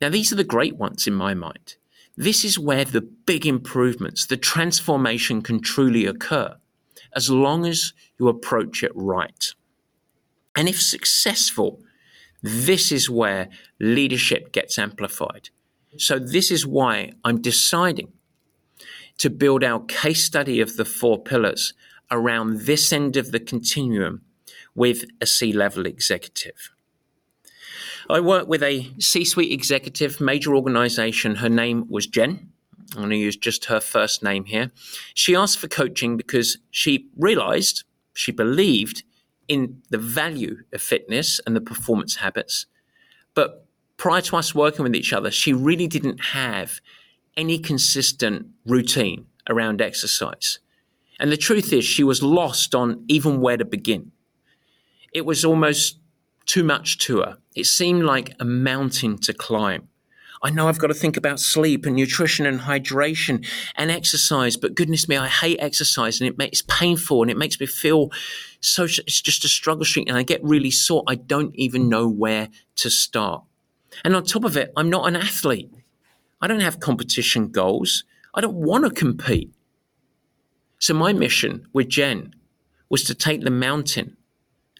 Now, these are the great ones in my mind. This is where the big improvements, the transformation can truly occur as long as you approach it right. And if successful, this is where leadership gets amplified. So, this is why I'm deciding to build our case study of the four pillars around this end of the continuum with a C level executive. I worked with a C suite executive, major organization. Her name was Jen. I'm going to use just her first name here. She asked for coaching because she realized, she believed in the value of fitness and the performance habits. But prior to us working with each other, she really didn't have any consistent routine around exercise. And the truth is, she was lost on even where to begin. It was almost too much to her. It seemed like a mountain to climb. I know I've got to think about sleep and nutrition and hydration and exercise, but goodness me, I hate exercise and it makes painful and it makes me feel so it's just a struggle street and I get really sore. I don't even know where to start. And on top of it, I'm not an athlete. I don't have competition goals. I don't want to compete. So my mission with Jen was to take the mountain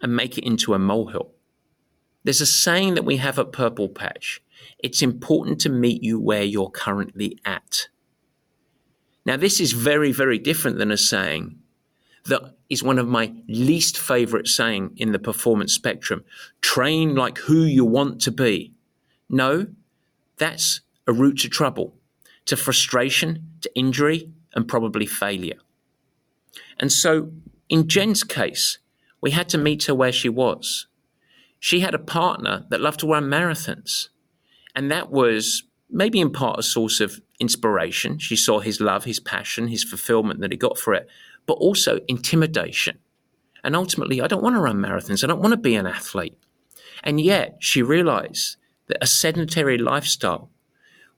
and make it into a molehill. There's a saying that we have at Purple Patch. It's important to meet you where you're currently at. Now, this is very, very different than a saying that is one of my least favorite saying in the performance spectrum. Train like who you want to be. No, that's a route to trouble, to frustration, to injury, and probably failure. And so, in Jen's case, we had to meet her where she was. She had a partner that loved to run marathons. And that was maybe in part a source of inspiration. She saw his love, his passion, his fulfillment that he got for it, but also intimidation. And ultimately, I don't want to run marathons. I don't want to be an athlete. And yet, she realized that a sedentary lifestyle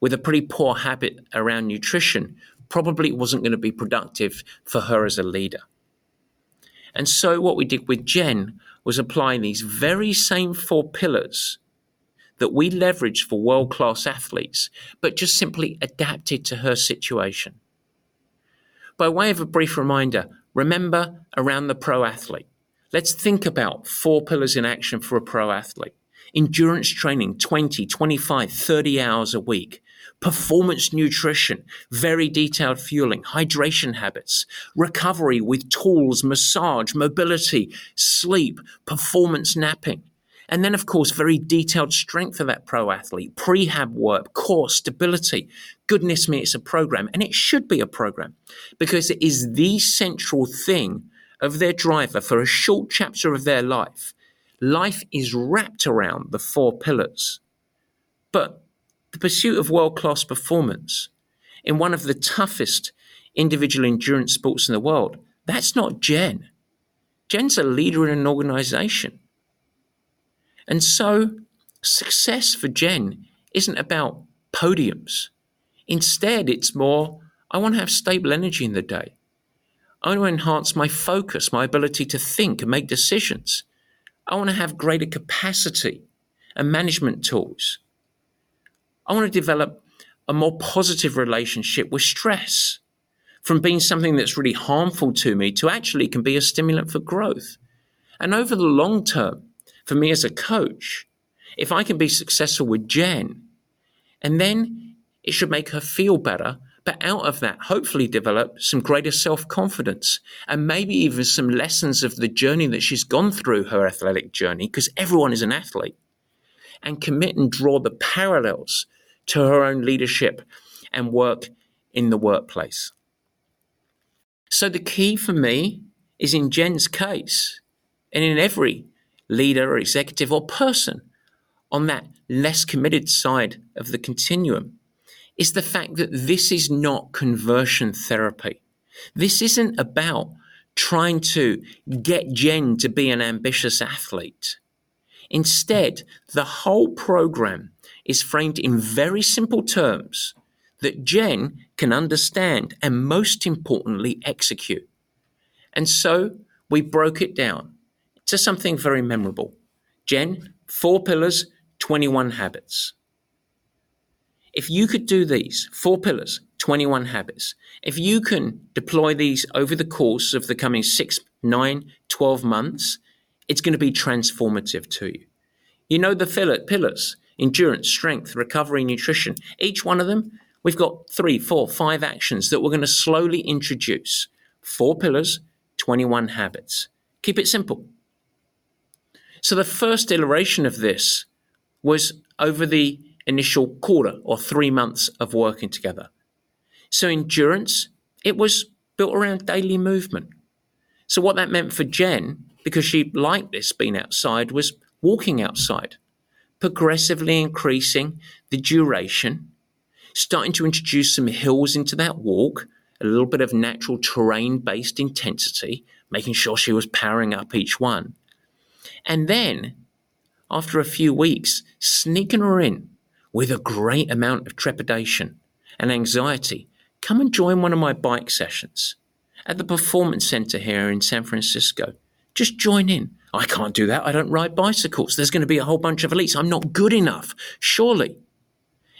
with a pretty poor habit around nutrition probably wasn't going to be productive for her as a leader. And so, what we did with Jen was apply these very same four pillars that we leveraged for world class athletes, but just simply adapted to her situation. By way of a brief reminder, remember around the pro athlete. Let's think about four pillars in action for a pro athlete endurance training 20, 25, 30 hours a week, performance nutrition, very detailed fueling, hydration habits, recovery with tools, massage, mobility, sleep, performance napping. And then, of course, very detailed strength for that pro athlete, prehab work, core stability. Goodness me, it's a program. And it should be a program because it is the central thing of their driver for a short chapter of their life. Life is wrapped around the four pillars. But the pursuit of world class performance in one of the toughest individual endurance sports in the world, that's not Jen. Jen's a leader in an organization. And so success for Jen isn't about podiums. Instead, it's more, I want to have stable energy in the day. I want to enhance my focus, my ability to think and make decisions. I want to have greater capacity and management tools. I want to develop a more positive relationship with stress from being something that's really harmful to me to actually can be a stimulant for growth. And over the long term, for me as a coach, if I can be successful with Jen, and then it should make her feel better. But out of that, hopefully develop some greater self confidence and maybe even some lessons of the journey that she's gone through her athletic journey, because everyone is an athlete, and commit and draw the parallels to her own leadership and work in the workplace. So the key for me is in Jen's case, and in every leader or executive or person on that less committed side of the continuum is the fact that this is not conversion therapy. This isn't about trying to get Jen to be an ambitious athlete. Instead, the whole program is framed in very simple terms that Jen can understand and most importantly execute. And so we broke it down to something very memorable. Jen, four pillars, 21 habits. If you could do these four pillars, 21 habits, if you can deploy these over the course of the coming six, nine, 12 months, it's going to be transformative to you. You know the pillars endurance, strength, recovery, nutrition. Each one of them, we've got three, four, five actions that we're going to slowly introduce. Four pillars, 21 habits. Keep it simple. So the first iteration of this was over the initial quarter or three months of working together. So, endurance, it was built around daily movement. So, what that meant for Jen, because she liked this being outside, was walking outside, progressively increasing the duration, starting to introduce some hills into that walk, a little bit of natural terrain based intensity, making sure she was powering up each one. And then, after a few weeks, sneaking her in with a great amount of trepidation and anxiety, come and join one of my bike sessions at the Performance Center here in San Francisco. Just join in. I can't do that. I don't ride bicycles. There's going to be a whole bunch of elites. I'm not good enough, surely.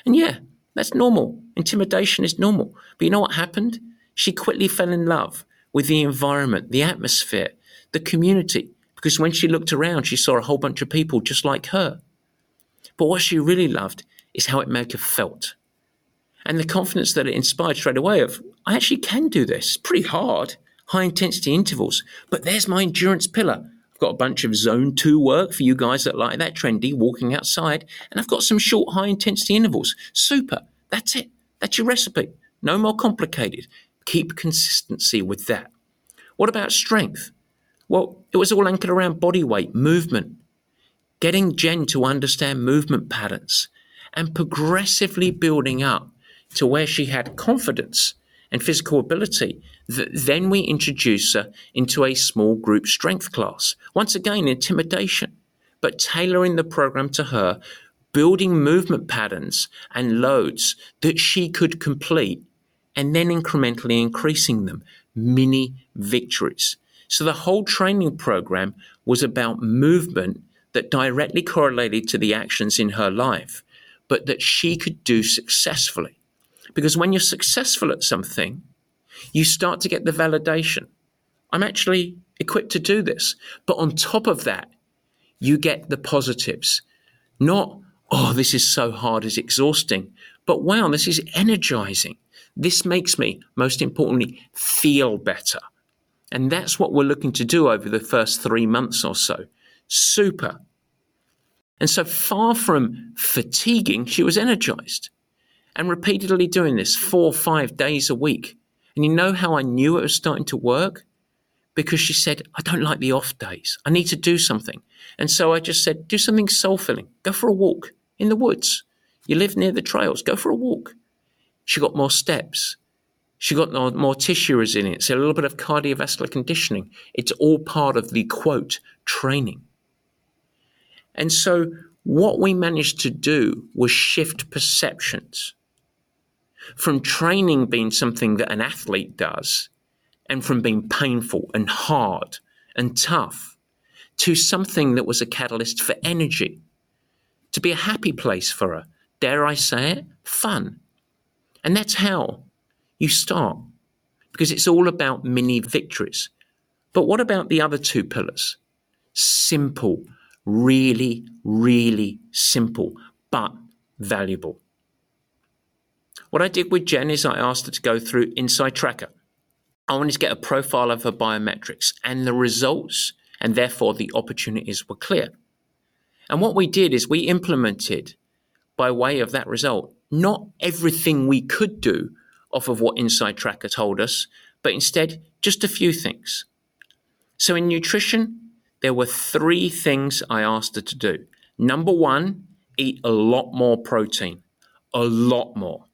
And yeah, that's normal. Intimidation is normal. But you know what happened? She quickly fell in love with the environment, the atmosphere, the community, because when she looked around, she saw a whole bunch of people just like her. But what she really loved is how it made her felt. And the confidence that it inspired straight away of, I actually can do this. Pretty hard, high intensity intervals, but there's my endurance pillar. I've got a bunch of zone two work for you guys that like that trendy, walking outside, and I've got some short, high intensity intervals. Super. That's it. That's your recipe. No more complicated. Keep consistency with that. What about strength? Well, it was all anchored around body weight, movement, getting Jen to understand movement patterns, and progressively building up to where she had confidence and physical ability. That then we introduce her into a small group strength class. Once again, intimidation, but tailoring the program to her, building movement patterns and loads that she could complete, and then incrementally increasing them. Mini victories. So the whole training program was about movement that directly correlated to the actions in her life, but that she could do successfully. Because when you're successful at something, you start to get the validation. I'm actually equipped to do this. But on top of that, you get the positives. Not, oh, this is so hard, it's exhausting, but wow, this is energizing. This makes me, most importantly, feel better. And that's what we're looking to do over the first three months or so. Super. And so far from fatiguing, she was energized and repeatedly doing this four or five days a week. And you know how I knew it was starting to work? Because she said, I don't like the off days. I need to do something. And so I just said, do something soul filling. Go for a walk in the woods. You live near the trails. Go for a walk. She got more steps. She got more, tissue resilience, a little bit of cardiovascular conditioning. It's all part of the quote training. And so what we managed to do was shift perceptions from training being something that an athlete does and from being painful and hard and tough to something that was a catalyst for energy, to be a happy place for her. Dare I say it? Fun. And that's how you start, because it's all about mini victories. But what about the other two pillars? Simple, really, really simple, but valuable. What I did with Jen is I asked her to go through Inside Tracker. I wanted to get a profile of her biometrics, and the results and therefore the opportunities were clear. And what we did is we implemented, by way of that result, not everything we could do off of what Inside Tracker told us, but instead just a few things. So in nutrition, there were three things I asked her to do. Number one, eat a lot more protein, a lot more.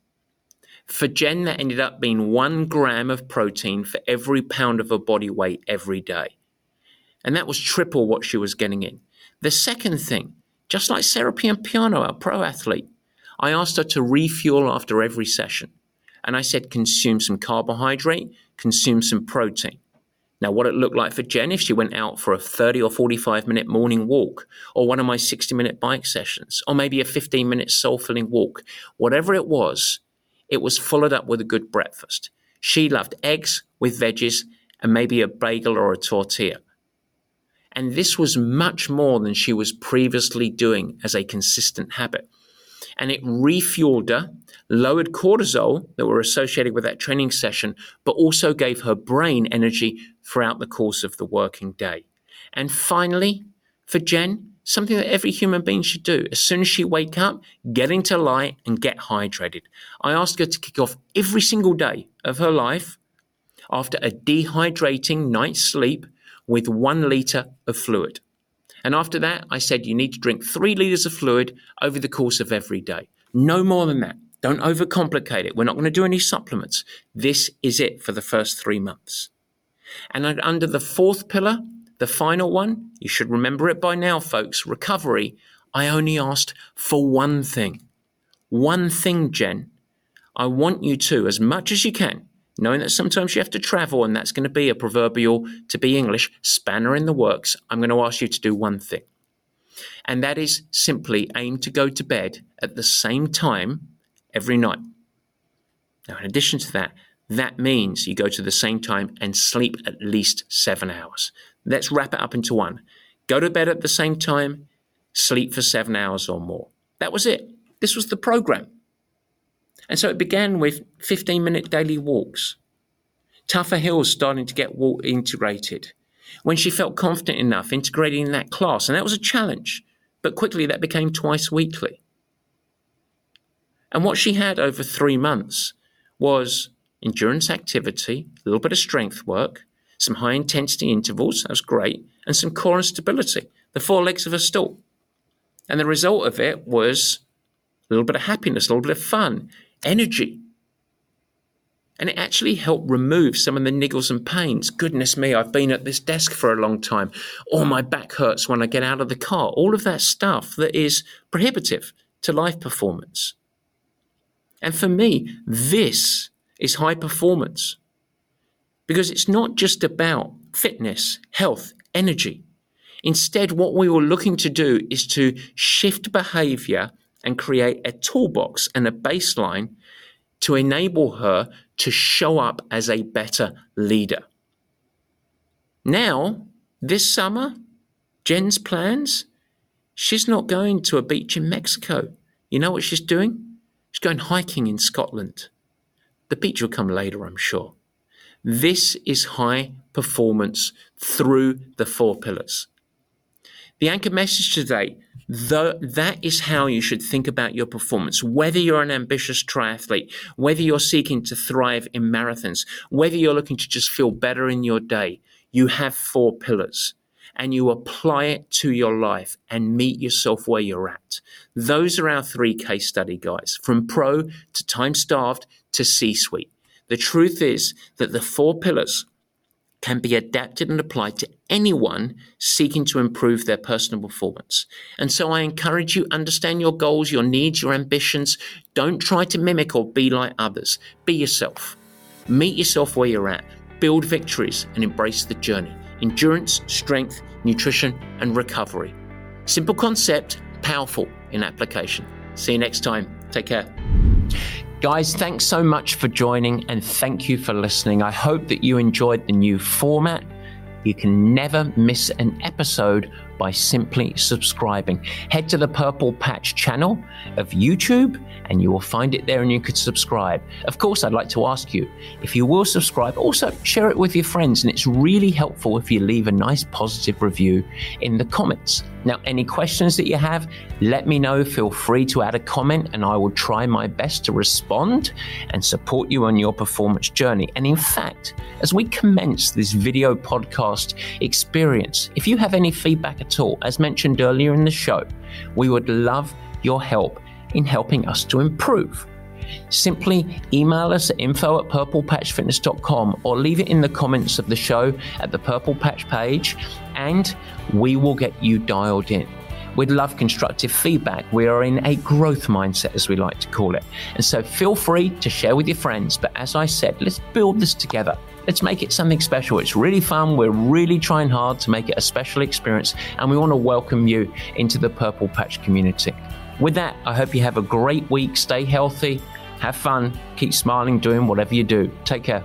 For Jen, that ended up being one gram of protein for every pound of her body weight every day. And that was triple what she was getting in. The second thing, just like Sarah Piampiano, our pro athlete, I asked her to refuel after every session. And I said, consume some carbohydrate, consume some protein. Now, what it looked like for Jen if she went out for a 30 or 45 minute morning walk, or one of my 60 minute bike sessions, or maybe a 15 minute soul filling walk, whatever it was, it was followed up with a good breakfast. She loved eggs with veggies and maybe a bagel or a tortilla. And this was much more than she was previously doing as a consistent habit. And it refueled her, lowered cortisol that were associated with that training session, but also gave her brain energy throughout the course of the working day. And finally, for Jen, something that every human being should do. As soon as she wake up, get into light and get hydrated. I asked her to kick off every single day of her life after a dehydrating night's sleep with one litre of fluid. And after that, I said you need to drink three litres of fluid over the course of every day. No more than that. Don't overcomplicate it. We're not going to do any supplements. This is it for the first three months. And under the fourth pillar, the final one, you should remember it by now, folks recovery. I only asked for one thing. One thing, Jen. I want you to, as much as you can, knowing that sometimes you have to travel and that's going to be a proverbial, to be English, spanner in the works, I'm going to ask you to do one thing. And that is simply aim to go to bed at the same time every night. Now, in addition to that, that means you go to the same time and sleep at least seven hours. Let's wrap it up into one. Go to bed at the same time, sleep for seven hours or more. That was it. This was the program. And so it began with 15 minute daily walks. Tougher Hills starting to get walk integrated. When she felt confident enough integrating that class, and that was a challenge, but quickly that became twice weekly. And what she had over three months was endurance activity, a little bit of strength work, some high intensity intervals, that was great, and some core and stability, the four legs of a stool. And the result of it was a little bit of happiness, a little bit of fun, energy. And it actually helped remove some of the niggles and pains. Goodness me, I've been at this desk for a long time, or my back hurts when I get out of the car. All of that stuff that is prohibitive to life performance. And for me, this is high performance because it's not just about fitness, health, energy. Instead, what we were looking to do is to shift behavior and create a toolbox and a baseline to enable her to show up as a better leader. Now, this summer, Jen's plans, she's not going to a beach in Mexico. You know what she's doing? She's going hiking in Scotland. The beach will come later, I'm sure. This is high performance through the four pillars. The anchor message today, that is how you should think about your performance. Whether you're an ambitious triathlete, whether you're seeking to thrive in marathons, whether you're looking to just feel better in your day, you have four pillars and you apply it to your life and meet yourself where you're at. Those are our three case study guys from pro to time starved to C suite. The truth is that the four pillars can be adapted and applied to anyone seeking to improve their personal performance. And so I encourage you understand your goals, your needs, your ambitions. Don't try to mimic or be like others. Be yourself. Meet yourself where you're at. Build victories and embrace the journey endurance, strength, nutrition, and recovery. Simple concept, powerful in application. See you next time. Take care. Guys, thanks so much for joining and thank you for listening. I hope that you enjoyed the new format. You can never miss an episode by simply subscribing. Head to the Purple Patch channel of YouTube and you will find it there and you could subscribe. Of course, I'd like to ask you if you will subscribe, also share it with your friends. And it's really helpful if you leave a nice positive review in the comments. Now, any questions that you have, let me know. Feel free to add a comment and I will try my best to respond and support you on your performance journey. And in fact, as we commence this video podcast experience, if you have any feedback at all, as mentioned earlier in the show, we would love your help in helping us to improve. Simply email us at info at purplepatchfitness.com or leave it in the comments of the show at the Purple Patch page and we will get you dialed in. We'd love constructive feedback. We are in a growth mindset, as we like to call it. And so feel free to share with your friends. But as I said, let's build this together. Let's make it something special. It's really fun. We're really trying hard to make it a special experience. And we want to welcome you into the Purple Patch community. With that, I hope you have a great week. Stay healthy, have fun, keep smiling, doing whatever you do. Take care.